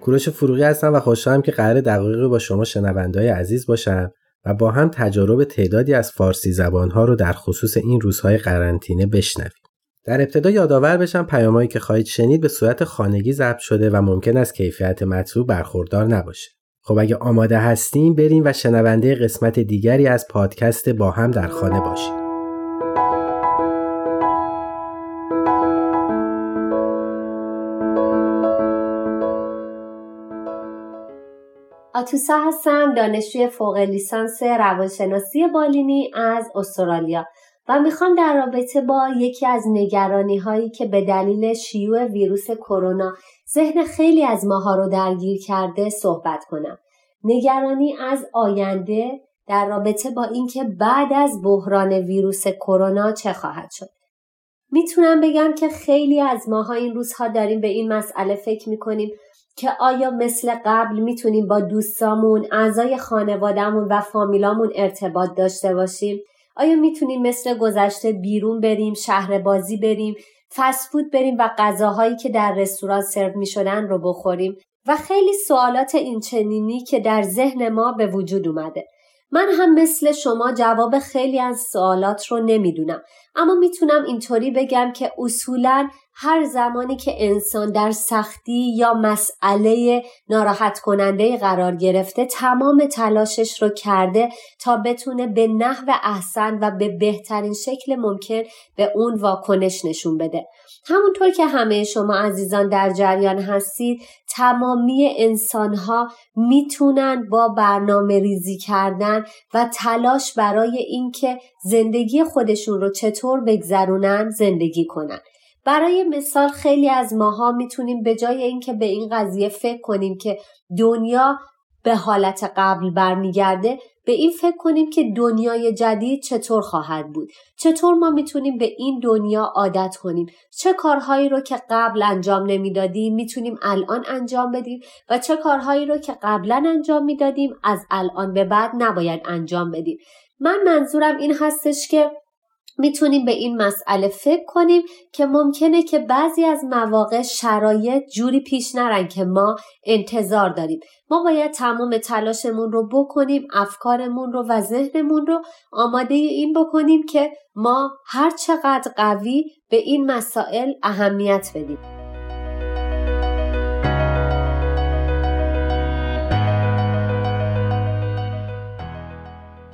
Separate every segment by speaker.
Speaker 1: کوروش فروغی هستم و خوشحالم که قرار دقایقی با شما شنوندهای عزیز باشم و با هم تجارب تعدادی از فارسی زبانها رو در خصوص این روزهای قرنطینه بشنویم. در ابتدا یادآور بشم پیامهایی که خواهید شنید به صورت خانگی ضبط شده و ممکن است کیفیت مطلوب برخوردار نباشه. خب اگه آماده هستیم بریم و شنونده قسمت دیگری از پادکست با هم در خانه باشیم.
Speaker 2: آتوسا هستم دانشجوی فوق لیسانس روانشناسی بالینی از استرالیا و می‌خوام در رابطه با یکی از نگرانی هایی که به دلیل شیوع ویروس کرونا ذهن خیلی از ماها رو درگیر کرده صحبت کنم. نگرانی از آینده در رابطه با اینکه بعد از بحران ویروس کرونا چه خواهد شد. می‌تونم بگم که خیلی از ماها این روزها داریم به این مسئله فکر می‌کنیم که آیا مثل قبل می‌تونیم با دوستامون، اعضای خانوادهمون و فامیلامون ارتباط داشته باشیم؟ آیا می‌تونیم مثل گذشته بیرون بریم، شهر بازی بریم، فسفود بریم و غذاهایی که در رستوران سرو می‌شدن رو بخوریم؟ و خیلی سوالات این چنینی که در ذهن ما به وجود اومده. من هم مثل شما جواب خیلی از سوالات رو نمی‌دونم اما می‌تونم اینطوری بگم که اصولا هر زمانی که انسان در سختی یا مسئله ناراحت کننده قرار گرفته تمام تلاشش رو کرده تا بتونه به نحو احسن و به بهترین شکل ممکن به اون واکنش نشون بده. همونطور که همه شما عزیزان در جریان هستید تمامی انسانها می‌تونن با برنامه ریزی کردن و تلاش برای اینکه زندگی خودشون رو چطور بگذرونن زندگی کنن. برای مثال خیلی از ماها می‌تونیم به جای اینکه به این قضیه فکر کنیم که دنیا به حالت قبل برمیگرده به این فکر کنیم که دنیای جدید چطور خواهد بود. چطور ما می‌تونیم به این دنیا عادت کنیم؟ چه کارهایی رو که قبل انجام نمی‌دادیم می‌تونیم الان انجام بدیم و چه کارهایی رو که قبلا انجام می‌دادیم از الان به بعد نباید انجام بدیم؟ من منظورم این هستش که می‌تونیم به این مسئله فکر کنیم که ممکنه که بعضی از مواقع شرایط جوری پیش نرن که ما انتظار داریم. ما باید تمام تلاشمون رو بکنیم افکارمون رو و ذهنمون رو آماده این بکنیم که ما هر چقدر قوی به این مسائل اهمیت بدیم.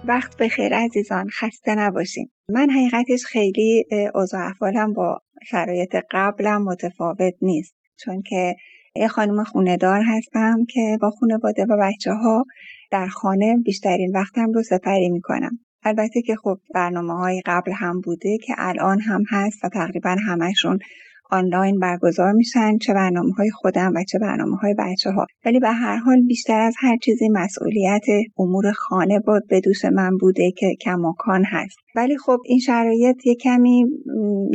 Speaker 3: وقت بخیر عزیزان خسته نباشین. من حقیقتش خیلی اوضاع احوالم با شرایط قبلم متفاوت نیست. چون که یه خانم خونه دار هستم که با خانواده و بچه ها در خانه بیشترین وقتم رو سپری می‌کنم. البته که خب برنامه های قبل هم بوده که الان هم هست و تقریبا همشون آنلاین برگزار میشن چه برنامه های خودم و چه برنامه های بچه ها ولی به هر حال بیشتر از هر چیزی مسئولیت امور خانه با به دوش من بوده که کماکان هست. ولی خب این شرایط یه کمی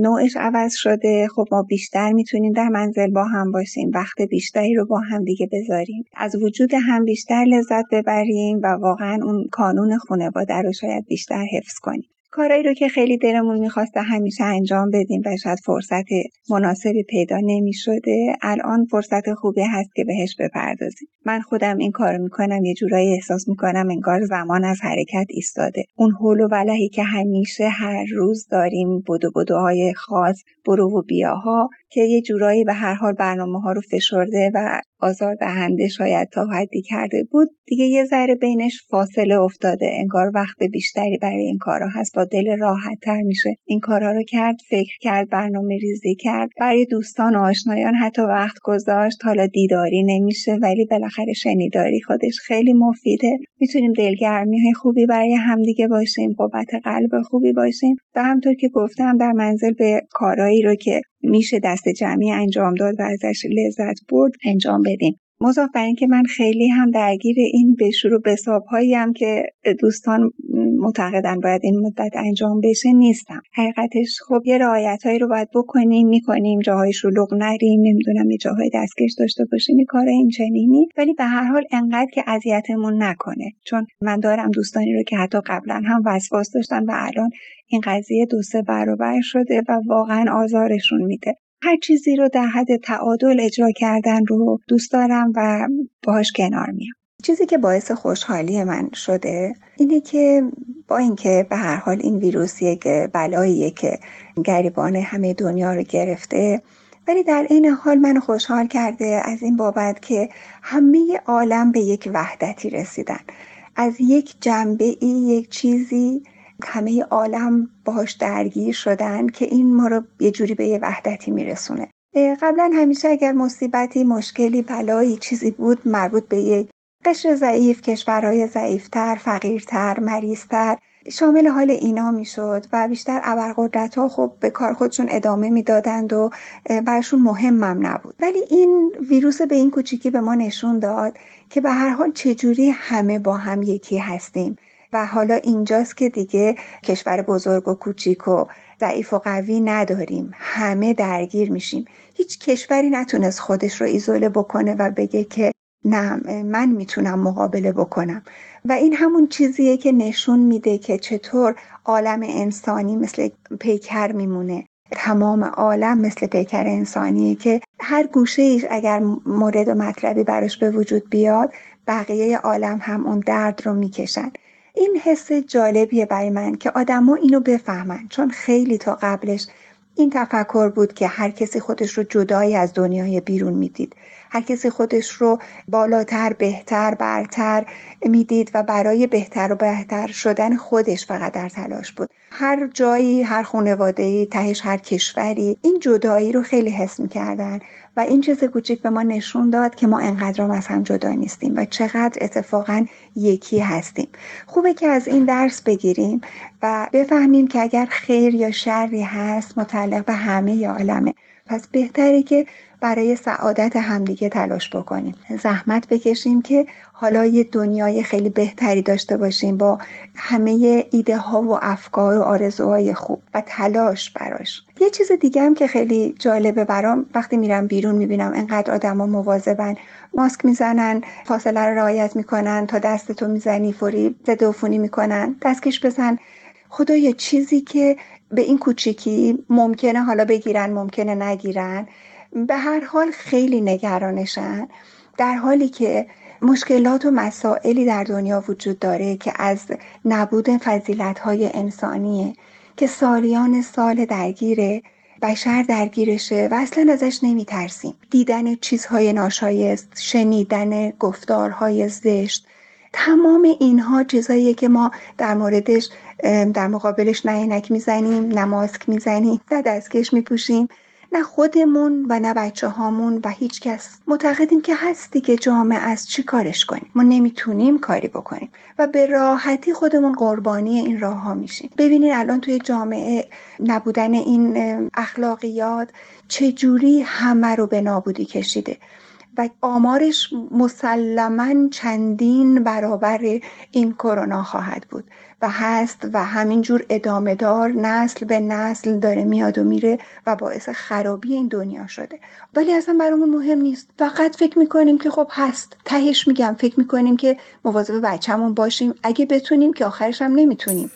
Speaker 3: نوعش عوض شده. خب ما بیشتر می‌تونیم در منزل با هم باشیم وقت بیشتری رو با هم دیگه بذاریم. از وجود هم بیشتر لذت ببریم و واقعا اون کانون خانواده رو شاید بیشتر حفظ کنیم. کارایی رو که خیلی دلمون می‌خواسته همیشه انجام بدیم و شاید فرصت مناسبی پیدا نمی شده الان فرصت خوبی هست که بهش بپردازیم. من خودم این کار می‌کنم یه جورایی احساس می‌کنم انگار زمان از حرکت ایستاده. اون حول و ولهی که همیشه هر روز داریم بدو بدوهای خاص برو و بیاها که یه جورایی به هر حال برنامه ها رو فشرده و آزار دهنده شاید تا حدی کرده بود. دیگه یه ذره بینش فاصله افتاده. انگار وقت بیشتری برای این کارا هست. با دل راحت تر میشه این کارا رو کرد فکر کرد برنامه ریزی کرد. برای دوستان و آشنایان حتی وقت گذاشت. حالا دیداری نمیشه ولی بالاخره شنیداری خودش خیلی مفیده. می‌تونیم دلگرمی های خوبی برای همدیگه باشیم قوت قلب خوبی باشیم. و همطور که گفتم در منزل به کارایی رو که میشه دست جمعی انجام داد و ازش لذت برد انجام بدیم. مضاف بر اینکه من خیلی هم درگیر این بشور و بساب هایی هم که دوستان معتقدن باید این مدت انجام بشه نیستم. حقیقتش خب یه رعایت هایی رو باید بکنیم می‌کنیم جاهای شلوغ نریم نمی‌دونم یه جاهای دستکش داشته باشیم یه کار این چنینی. ولی به هر حال انقدر که اذیتمون نکنه. چون من دارم دوستانی رو که حتی قبلا هم وسواس داشتن و الان این قضیه دو سه برابر شده و واقعا آزارشون میده. هر چیزی رو در حد تعادل اجرا کردن رو دوست دارم و باهاش کنار میام. چیزی که باعث خوشحالی من شده اینه که با اینکه به هر حال این ویروس یک بلاییه که گریبان همه دنیا رو گرفته ولی در این حال من خوشحال کرده از این بابت که همه عالم به یک وحدتی رسیدن. از یک جنبه ای یک چیزی همه عالم باهاش درگیر شدن که این ما رو یه جوری به یه وحدتی میرسونه. قبلا همیشه اگر مصیبتی مشکلی بلایی چیزی بود مربوط به یک قشر ضعیف کشورهای ضعیفتر فقیرتر مریضتر شامل حال اینا می‌شد و بیشتر ابرقدرت ها خب به کار خودشون ادامه می‌دادند و برشون مهمم نبود. ولی این ویروس به این کوچیکی به ما نشون داد که به هر حال چجوری همه با هم یکی هستیم. و حالا اینجاست که دیگه کشور بزرگ و کوچیک و ضعیف و قوی نداریم. همه درگیر میشیم. هیچ کشوری نتونست خودش رو ایزوله بکنه و بگه که نه من می‌تونم مقابله بکنم. و این همون چیزیه که نشون میده که چطور عالم انسانی مثل پیکر میمونه. تمام عالم مثل پیکر انسانیه که هر گوشه ایش اگر مورد و مطلبی براش به وجود بیاد بقیه عالم هم اون درد رو می‌کشن. این حس جالبیه برای من که آدما اینو بفهمن چون خیلی تا قبلش این تفکر بود که هر کسی خودش رو جدایی از دنیای بیرون می‌دید. هر کسی خودش رو بالاتر بهتر برتر می‌دید و برای بهتر و بهتر شدن خودش فقط در تلاش بود. هر جایی هر خانواده تهش هر کشوری این جدایی رو خیلی حس می‌کردن و این چیز کوچیک به ما نشون داد که ما انقدر از هم جدا نیستیم و چقدر اتفاقا یکی هستیم. خوبه که از این درس بگیریم و بفهمیم که اگر خیر یا شری هست متعلق به همه عالمه. پس بهتره که برای سعادت همدیگه تلاش بکنیم. زحمت بکشیم که حالا یه دنیای خیلی بهتری داشته باشیم با همه ایده ها و افکار و آرزوهای خوب و تلاش براش. یه چیز دیگه هم که خیلی جالبه برام وقتی میرم بیرون می‌بینم انقدر آدما مواظبن ماسک می‌زنن فاصله رو رعایت می‌کنن تا دستتو می‌زنی فوری ضد عفونی می‌کنن دستکش بزن. خدایا چیزی که به این کوچیکی ممکنه حالا بگیرن ممکنه نگیرن به هر حال خیلی نگرانشن. در حالی که مشکلات و مسائلی در دنیا وجود داره که از نبود فضیلت های انسانیه که سالیان سال درگیره بشر درگیرشه و اصلا ازش نمیترسیم. دیدن چیزهای ناشایست شنیدن گفتارهای زشت تمام اینها چیزهاییه که ما در موردش در مقابلش نه عینک می‌زنیم نه ماسک می‌زنیم نه دستکش میپوشیم. نه خودمون و نه بچه هامون و هیچ کس معتقدیم که هستی که جامعه از چی کارش کنیم. ما نمی‌تونیم کاری بکنیم و به راحتی خودمون قربانی این راه ها میشیم. ببینید الان توی جامعه نبودن این اخلاقیات چجوری همه رو به نابودی کشیده و آمارش مسلما چندین برابر این کرونا خواهد بود. و هست و همینجور ادامه دار نسل به نسل داره میاد و میره و باعث خرابی این دنیا شده. ولی اصلا برامون مهم نیست. فقط فکر می‌کنیم که خب هست. تهش میگم فکر می‌کنیم که مواظب بچهمون باشیم. اگه بتونیم که آخرش هم نمی‌تونیم.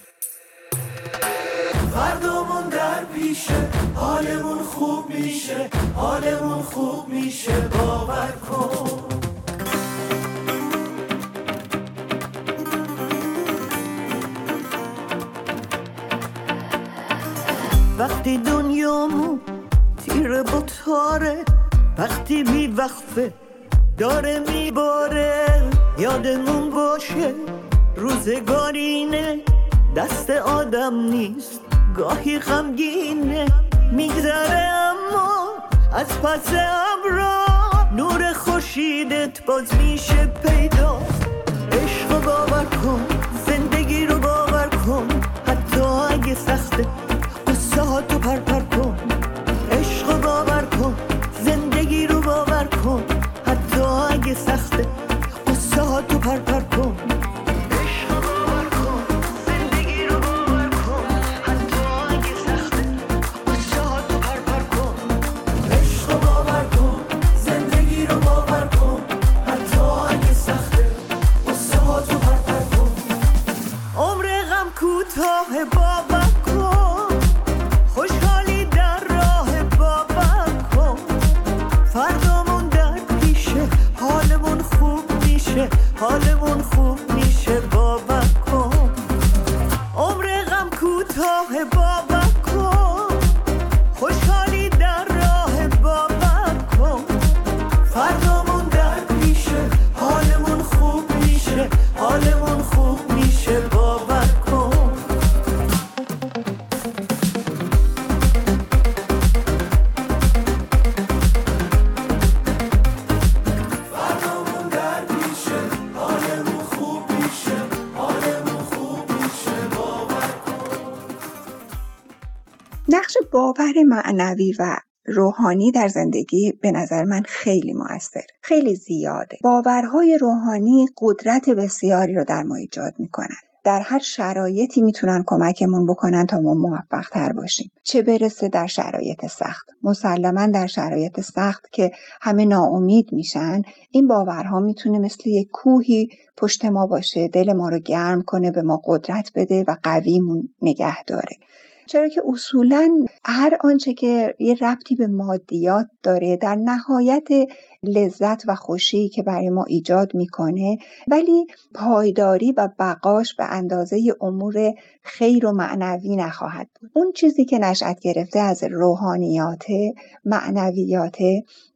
Speaker 4: فردامون در پیشه حالمون خوب میشه. حالمون خوب میشه. باور کن. وقتی دنیامو تیر بطاره وقتی وقفه داره میباره. یادمون باشه روزگارینه. دست آدم نیست گاهی غمگینه. میگذره اما از پس ابرا. نور خورشیدت باز میشه پیدا. عشق باور کن.
Speaker 3: نقش باور معنوی و روحانی در زندگی به نظر من خیلی موثر خیلی زیاده. باورهای روحانی قدرت بسیاری رو در ما ایجاد می‌کنن. در هر شرایطی می‌تونن کمکمون بکنن تا ما موفق تر باشیم. چه برسه در شرایط سخت؟ مسلما در شرایط سخت که همه ناامید میشن این باورها می‌تونه مثل یک کوهی پشت ما باشه دل ما رو گرم کنه به ما قدرت بده و قویمون نگه داره. چرا که اصولا هر آنچه که یه ربطی به مادیات داره در نهایت لذت و خوشی که برای ما ایجاد می‌کنه ولی پایداری و بقاش به اندازه امور خیر و معنوی نخواهد بود. اون چیزی که نشأت گرفته از روحانیات معنویات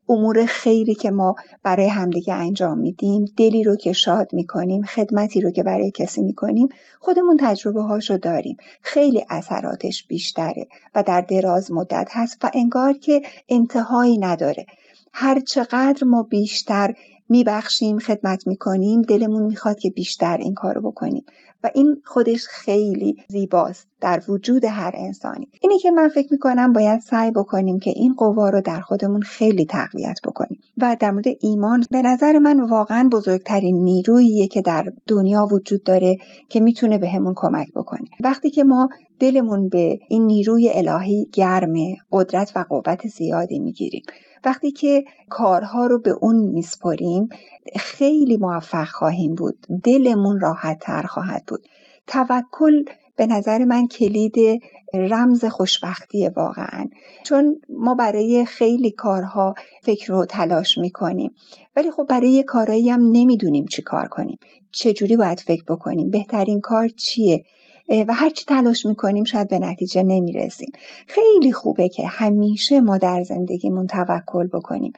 Speaker 3: امور خیری که ما برای همدیگه انجام میدیم دلی رو که شاد می‌کنیم خدمتی رو که برای کسی می‌کنیم خودمون تجربه هاشو داریم. خیلی اثراتش بیشتره و در دراز مدت هست و انگار که انتهایی نداره. هر چقدر ما بیشتر میبخشیم خدمت می‌کنیم دلمون می‌خواد که بیشتر این کارو بکنیم. و این خودش خیلی زیباست در وجود هر انسانی. اینه که من فکر می‌کنم باید سعی بکنیم که این قوا رو در خودمون خیلی تقویت بکنیم و در مورد ایمان به نظر من واقعا بزرگترین نیروییه که در دنیا وجود داره که می‌تونه به همون کمک بکنه. وقتی که ما دلمون به این نیروی الهی گرمه قدرت و قوت زیادی می‌گیریم وقتی که کارها رو به اون میسپریم خیلی موفق خواهیم بود. دلمون راحت تر خواهد بود. توکل به نظر من کلید رمز خوشبختی واقعا. چون ما برای خیلی کارها فکر و تلاش می‌کنیم. ولی خب برای کارهایی هم نمی‌دونیم چی کار کنیم. چجوری باید فکر بکنیم؟ بهترین کار چیه؟ و هرچی تلاش می‌کنیم شاید به نتیجه نمی‌رسیم. خیلی خوبه که همیشه ما در زندگیمون توکل بکنیم.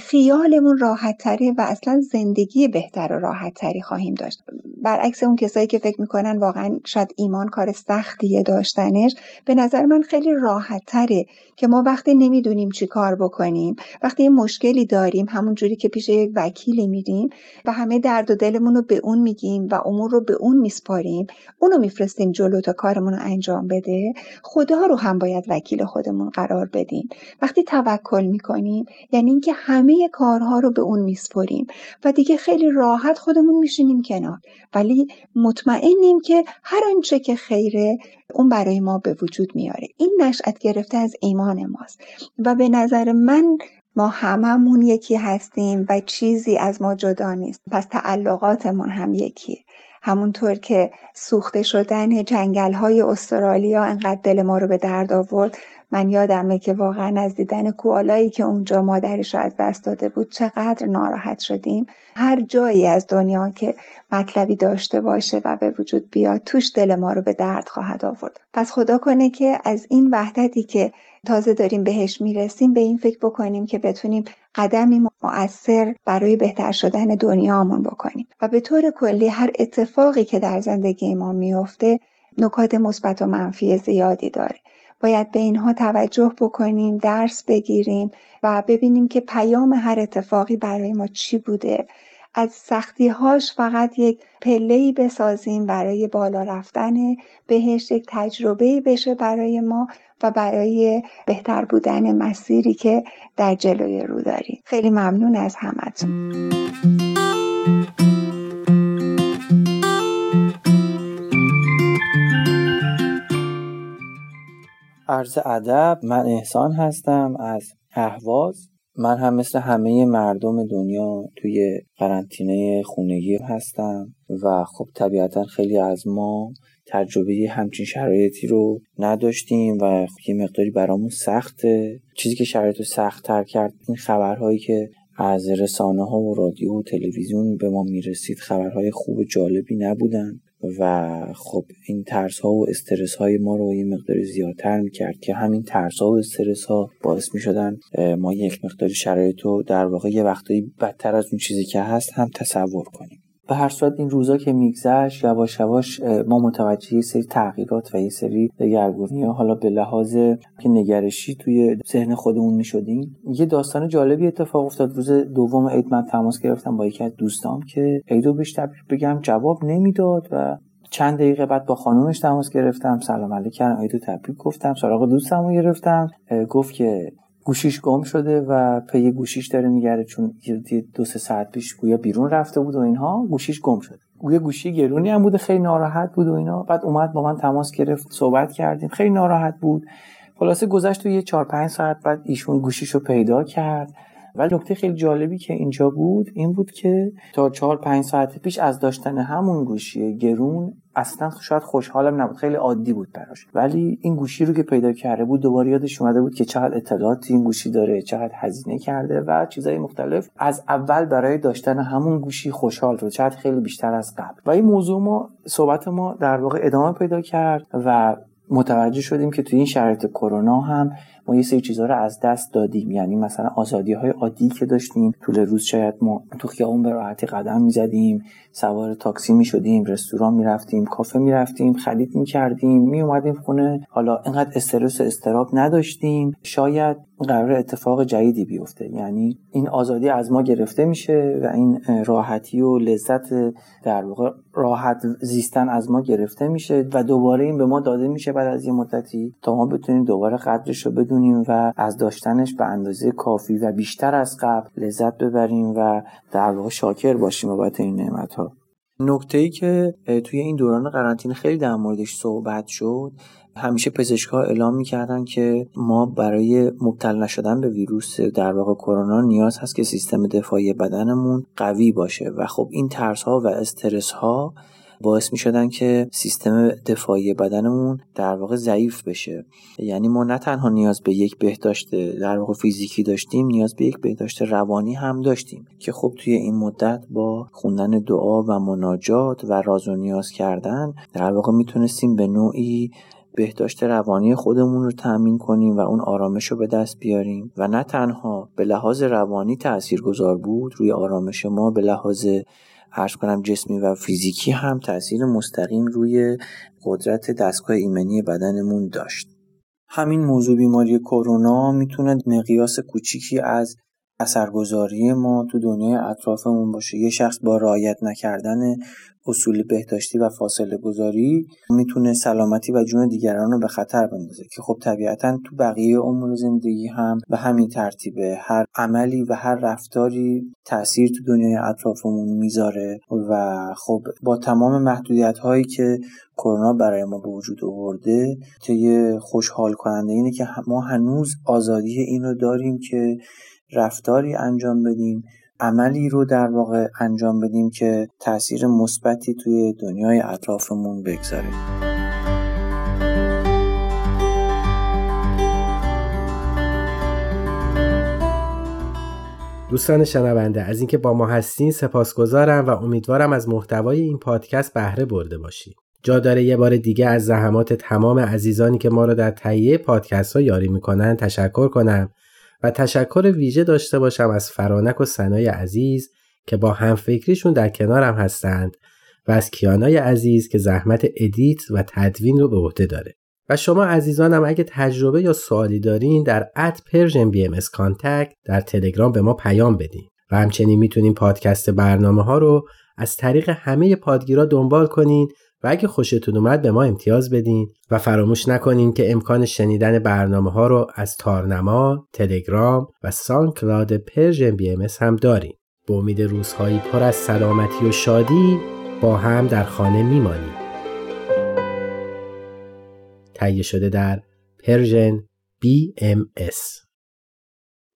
Speaker 3: خیالمون راحت تره و اصلا زندگی بهتر و راحت تری خواهیم داشت. برعکس اون کسایی که فکر می‌کنن واقعا شاید ایمان کار سختیه داشتنش به نظر من خیلی راحت تره که ما وقتی نمی‌دونیم چی کار بکنیم وقتی یه مشکلی داریم همون جوری که پیش یک وکیلی میریم و همه درد و دلمون رو به اون میگیم و امور رو به اون میسپاریم اونو میفرستیم جلو تا کارمون رو انجام بده خدا رو هم باید وکیل خودمون قرار بدیم. وقتی توکل می‌کنیم یعنی اینکه همه کارها رو به اون میسپریم و دیگه خیلی راحت خودمون میشینیم کنار. ولی مطمئنیم که هر آنچه که خیره اون برای ما به وجود میاره. این نشأت گرفته از ایمان ماست. و به نظر من ما هممون یکی هستیم و چیزی از ما جدا نیست. پس تعلقاتمون هم یکیه. همونطور که سوخته شدن جنگل های استرالیا انقدر دل ما رو به درد آورد من یادمه که واقعا از دیدن کوالایی که اونجا مادرش از دست داده بود چقدر ناراحت شدیم. هر جایی از دنیا که مطلبی داشته باشه و به وجود بیاد توش دل ما رو به درد خواهد آورد. پس خدا کنه که از این وحدتی که تازه داریم بهش می‌رسیم به این فکر بکنیم که بتونیم قدمی مؤثر برای بهتر شدن دنیامون بکنیم. و به طور کلی هر اتفاقی که در زندگی ما میفته نکات مثبت و منفی زیادی داره. باید به اینها توجه بکنیم درس بگیریم و ببینیم که پیام هر اتفاقی برای ما چی بوده. از سختی هاش فقط یک پله بسازیم برای بالا رفتن بهش یک تجربه بشه برای ما و برای بهتر بودن مسیری که در جلوی رو داریم. خیلی ممنون از همتون.
Speaker 5: عرض ادب من احسان هستم از اهواز. من هم مثل همه مردم دنیا توی قرنطینه خونگی هستم و خب طبیعتا خیلی از ما تجربه همچین شرایطی رو نداشتیم و یه مقداری برامون سخته. چیزی که شرایط رو سختتر کرد این خبرهایی که از رسانه ها و رادیو و تلویزیون به ما می‌رسید خبرهای خوب و جالبی نبودن و خب این ترس ها و استرس های ما رو یه مقداری زیادتر می‌کرد که همین ترس ها و استرس ها باعث می‌شدن ما یک مقداری شرایط رو در واقع یه وقتایی بدتر از اون چیزی که هست هم تصور کنیم. به هر صورت این روزا که میگذشت یواش یواش ما متوجه یه سری تغییرات و یه سری دگرگونی حالا به لحاظ که نگرشی توی ذهن خودمون می‌شدیم. یه داستان جالبی اتفاق افتاد. روز دوم عید من تماس گرفتم با یکی از دوستام که عیدو بهش تبریک بگم جواب نمی‌داد و چند دقیقه بعد با خانومش تماس گرفتم. سلام علیک کردم عیدو تبریک گفتم. سراغ دوستم رو گرفتم گفت که گوشیش گم شده و پی گوشیش داره میگرده چون دو سه ساعت پیش گویا بیرون رفته بود و اینها گوشیش گم شده. گویا گوشی گرونی هم بوده خیلی ناراحت بود و اینا. بعد اومد با من تماس گرفت صحبت کردیم. خیلی ناراحت بود. خلاصه گذشت تو یه چهار پنج ساعت بعد ایشون گوشیشو پیدا کرد. ولی نکته خیلی جالبی که اینجا بود این بود که تا چهار پنج ساعت پیش از داشتن همون گوشی گرون اصلا شاید خوشحالم نبود خیلی عادی بود براش. ولی این گوشی رو که پیدا کرده بود دوباره یادش اومده بود که چقدر اطلاعاتی این گوشی داره چقدر هزینه کرده و چیزهای مختلف از اول برای داشتن همون گوشی خوشحال شد شاید خیلی بیشتر از قبل. و این موضوع ما صحبت ما در واقع ادامه پیدا کرد و متوجه شدیم که توی این شرایط کرونا هم ما یه سری چیزها رو از دست دادیم. یعنی مثلا آزادی های عادی که داشتیم. طول روز شاید ما تو خیابون به راحتی قدم می‌زدیم. سوار تاکسی می شدیم رستوران می‌رفتیم. کافه می‌رفتیم. خرید می‌کردیم. می اومدیم خونه. حالا اینقدر استرس و استراب نداشتیم. شاید قرار اتفاق جدیدی بیفته. یعنی این آزادی از ما گرفته میشه و این راحتی و لذت در واقع راحت زیستن از ما گرفته میشه و دوباره این به ما داده میشه بعد از یه مدتی تا ما بتونیم دوباره قدرش رو و از داشتنش به اندازه کافی و بیشتر از قبل لذت ببریم و در واقع شاکر باشیم بابت این نعمت ها نکته ای که توی این دوران قرنطینه خیلی در موردش صحبت شد همیشه پزشکها اعلام می‌کردن که ما برای مبتلا نشدن به ویروس در واقع کرونا نیاز هست که سیستم دفاعی بدنمون قوی باشه. و خب این ترس ها و استرس ها باعث می شدن که سیستم دفاعی بدنمون در واقع ضعیف بشه. یعنی ما نه تنها نیاز به یک بهداشت در واقع فیزیکی داشتیم نیاز به یک بهداشت روانی هم داشتیم که خب توی این مدت با خوندن دعا و مناجات و راز و نیاز کردن در واقع می‌تونستیم به نوعی بهداشت روانی خودمون رو تأمین کنیم و اون آرامش رو به دست بیاریم. و نه تنها به لحاظ روانی تأثیر گذار بود روی آرامش ما به لحاظ ارز کنم جسمی و فیزیکی هم تاثیر مستقیم روی قدرت دستگاه ایمنی بدنمون داشت. همین موضوع بیماری کرونا می‌تونه مقیاس کوچیکی از اثرگذاری ما تو دنیای اطرافمون باشه. یه شخص با رعایت نکردن اصول بهداشتی و فاصله گذاری می‌تونه سلامتی و جون دیگران رو به خطر بندازه که خب طبیعتا تو بقیه امور زندگی هم به همین ترتیبه. هر عملی و هر رفتاری تاثیر تو دنیای اطرافمون می‌ذاره و خب با تمام محدودیت هایی که کرونا برای ما به وجود آورده که یه خوشحال کننده اینه که ما هنوز آزادی این رو داریم که رفتاری انجام بدیم عملی رو در واقع انجام بدیم که تاثیر مثبتی توی دنیای اطرافمون بگذاره.
Speaker 1: دوستان شنونده از اینکه با ما هستین سپاسگزارم و امیدوارم از محتوای این پادکست بهره برده باشید جا داره یه بار دیگه از زحمات تمام عزیزانی که ما رو در تهیه پادکست ها یاری می‌کنن تشکر کنم. و تشکر ویژه داشته باشم از فرانک و سنای عزیز که با همفکریشون در کنارم هستند و از کیانای عزیز که زحمت ادیت و تدوین رو به عهده داره. و شما عزیزانم اگه تجربه یا سوالی دارین در at Persian BM در تلگرام به ما پیام بدین. و همچنین می‌تونین پادکست برنامه ها رو از طریق همه پادگیرا دنبال کنین و اگه خوشتون اومد به ما امتیاز بدین و فراموش نکنین که امکان شنیدن برنامه ها رو از تارنما، تلگرام و SoundCloud Persian BM هم دارین. به امید روزهایی پر از سلامتی و شادی با هم در خانه میمانیم. تهیه شده در پرژن BMS